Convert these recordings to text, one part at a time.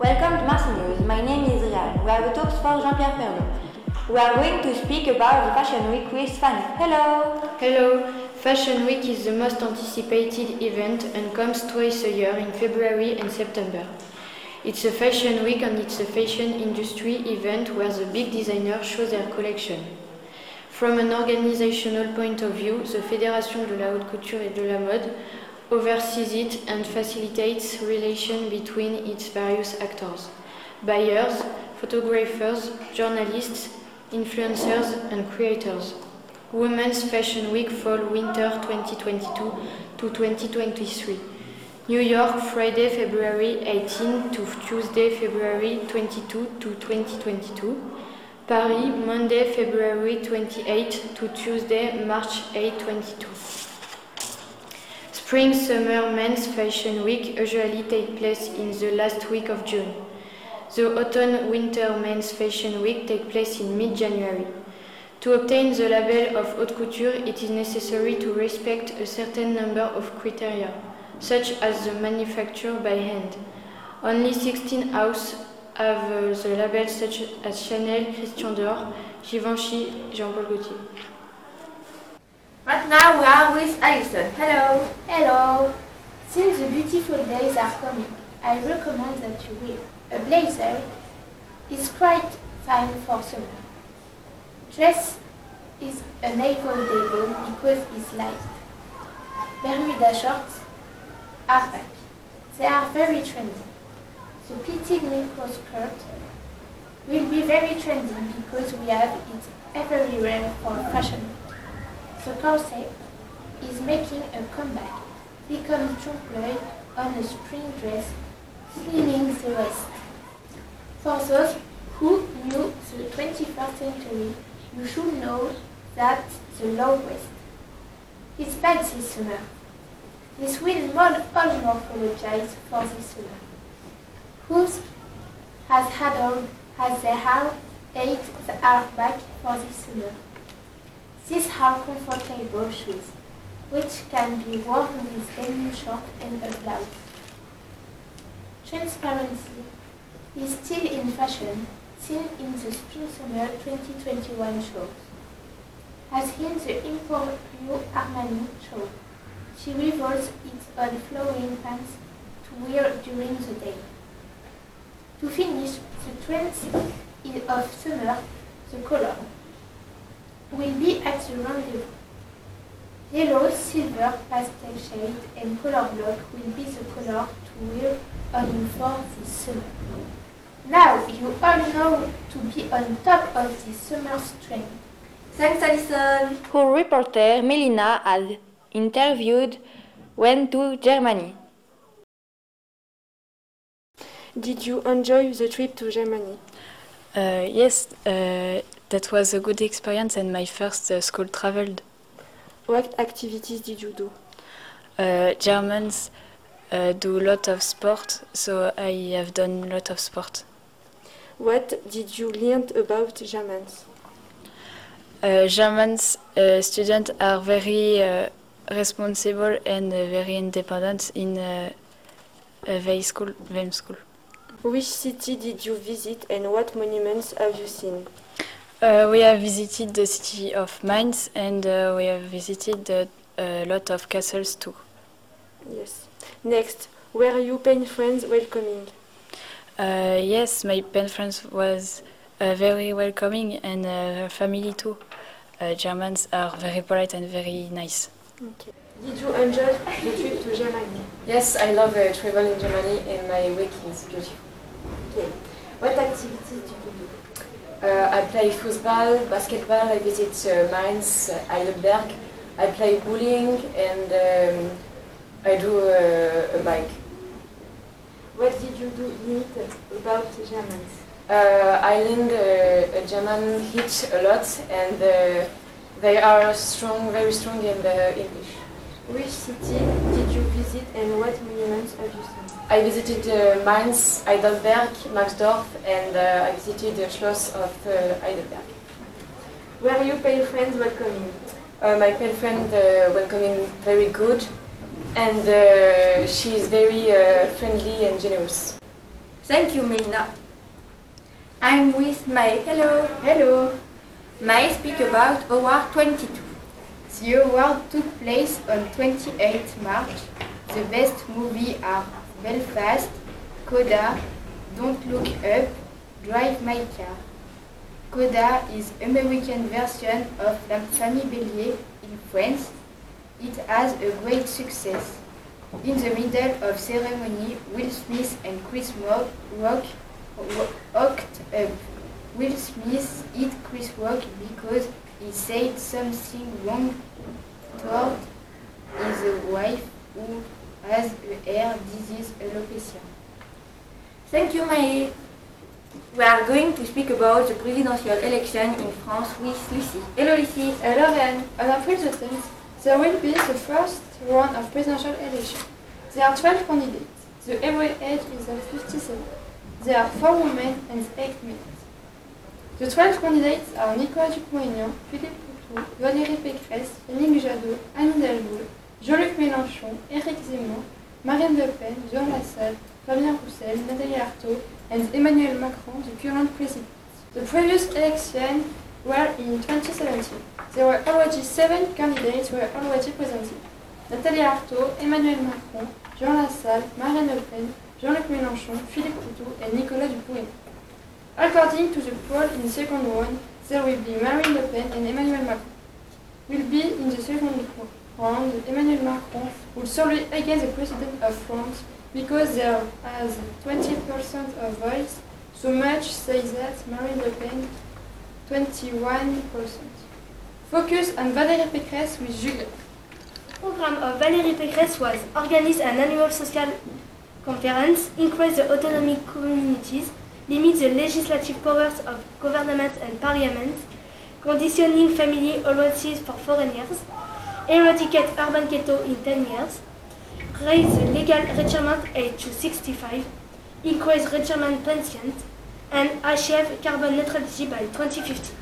Welcome to Marseille News. My name is Real. We are the talks for Jean-Pierre Pernaut. We are going to speak about the Fashion Week with Fanny. Hello! Hello! Fashion Week is the most anticipated event and comes twice a year in February and September. It's a fashion week and it's a fashion industry event where the big designers show their collection. From an organizational point of view, the Fédération de la Haute Couture et de la Mode oversees it and facilitates relations between its various actors buyers, photographers, journalists, influencers, and creators. Women's Fashion Week Fall Winter 2022 to 2023. New York, Friday, February 18 to Tuesday, February 22 to 2022. Paris, Monday, February 28 to Tuesday, March 8, 22. Spring Summer Men's Fashion Week usually takes place in the last week of June. The Autumn Winter Men's Fashion Week takes place in mid-January. To obtain the label of haute couture, it is necessary to respect a certain number of criteria, such as the manufacture by hand. Only 16 houses have uh, the labels such as Chanel, Christian Dior, Givenchy, Jean-Paul Gaultier. Right now we are with Alison. Hello. Hello. Since the beautiful days are coming, I recommend that you wear a blazer. It's quite fine for summer. Dress is unavoidable because it's light. Bermuda shorts are back. They are very trendy. The petit micro skirt will be very trendy because we have it everywhere for fashion. The corset is making a comeback, becoming trompe on a spring dress, slimming the waist. For those who knew the 21st century, you should know that the low waist is back this summer. This will not all apologize for this summer. Whose has had all, has their hair ate the are back for this summer. These are comfortable shoes, which can be worn with denim short and a blouse. Transparency is still in fashion, seen in the Spring-Summer 2021 shows. As in the Emporio Armani show, she reveals it on flowing pants to wear during the day. To finish, the trends of summer, the color, will be at the rendezvous. Yellow, silver, pastel shade and color block will be the color to wear on for this summer. Now you all know to be on top of this summer's trend. Thanks, Alison. Our reporter Melina had interviewed went to Germany. Did you enjoy the trip to Germany? Uh, yes, uh, that was a good experience and my first uh, school traveled. What activities did you do? Uh, Germans uh, do a lot of sport, so I have done a lot of sport. What did you learn about Germans? Uh, Germans students are very responsible and very independent in their school, school. Which city did you visit and what monuments have you seen? Uh, we have visited the city of Mainz and uh, we have visited uh, a lot of castles too. Yes. Next, were you pen friends welcoming? yes, my pen friends was very welcoming and her family too. Germans are very polite and very nice. Okay. Did you enjoy the trip to Germany? Yes, I love uh, travel in Germany and my week is beautiful. Okay. What activities did you do? Uh, I play football, basketball, I visit uh, Mainz, Heidelberg. I play bowling and um, I do uh, a bike. What did you do neat about Germans? Uh, I learned uh, German hit a lot and uh, they are strong, very strong in the English. Which city visit and what monuments have you seen? I visited uh, Mainz, Heidelberg, Maxdorf, and uh, I visited the Schloss of uh, Heidelberg. Were you pen friends welcoming? Uh, my pen friend uh, welcoming very good, and uh, she is very friendly and generous. Thank you, Melina. I'm with May. Hello. Hello. May speak about Award 22. The award took place on 28 March. The best movie are Belfast, Coda, Don't Look Up, Drive My Car. Coda is American version of La Famille Bélier in France. It has a great success. In the middle of ceremony, Will Smith and Chris Rock, Rock up. Will Smith hit Chris Rock because he said something wrong toward his wife who has a disease alopecia. Thank you, May. We are going to speak about the presidential election in France with Lucie. Hello, Lucie. Hello, Anne. On April the 10th, there will be the first round of presidential election. There are 12 candidates. The average age is of 57. There are 4 women and 8 men. The 12 candidates are Nicolas Dupont-Aignan, Philippe Poutou, Valérie Pécresse, Yannick Jadot, Anne Hidalgo, Jean-Luc Mélenchon, Éric Zemmour, Marine Le Pen, Jean Lassalle, Fabien Roussel, Nathalie Arthaud, and Emmanuel Macron, the current president. The previous election were in 2017. There were already seven candidates were already presented. Nathalie Arthaud, Emmanuel Macron, Jean Lassalle, Marine Le Pen, Jean-Luc Mélenchon, Philippe Poutou, and Nicolas Dupont-Aignan. According to the poll in the second round, there will be Marine Le Pen and Emmanuel Macron. Will be in the second round, Emmanuel Macron will solely against the president of France because there has 20% of votes. So much says that Marine Le Pen 21%. Focus on Valérie Pécresse with Julia. program of Valérie Pécresse was organize an annual social conference, increase the autonomy communities, limit the legislative powers of government and parliament, conditioning family allowances for foreigners, eradicate urban ghetto in 10 years, raise the legal retirement age to 65, increase retirement pensions, and achieve carbon neutrality by 2050.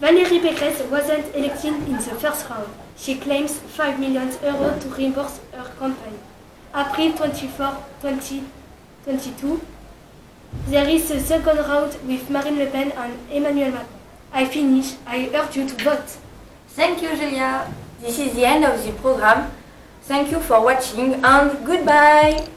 Valérie Pécresse wasn't elected in the first round. She claims 5 million euros to reimburse her campaign. April 24, 2022, there is a second round with Marine Le Pen and Emmanuel Macron. I finish. I urge you to vote. Thank you, Julia. This is the end of the program. Thank you for watching and goodbye.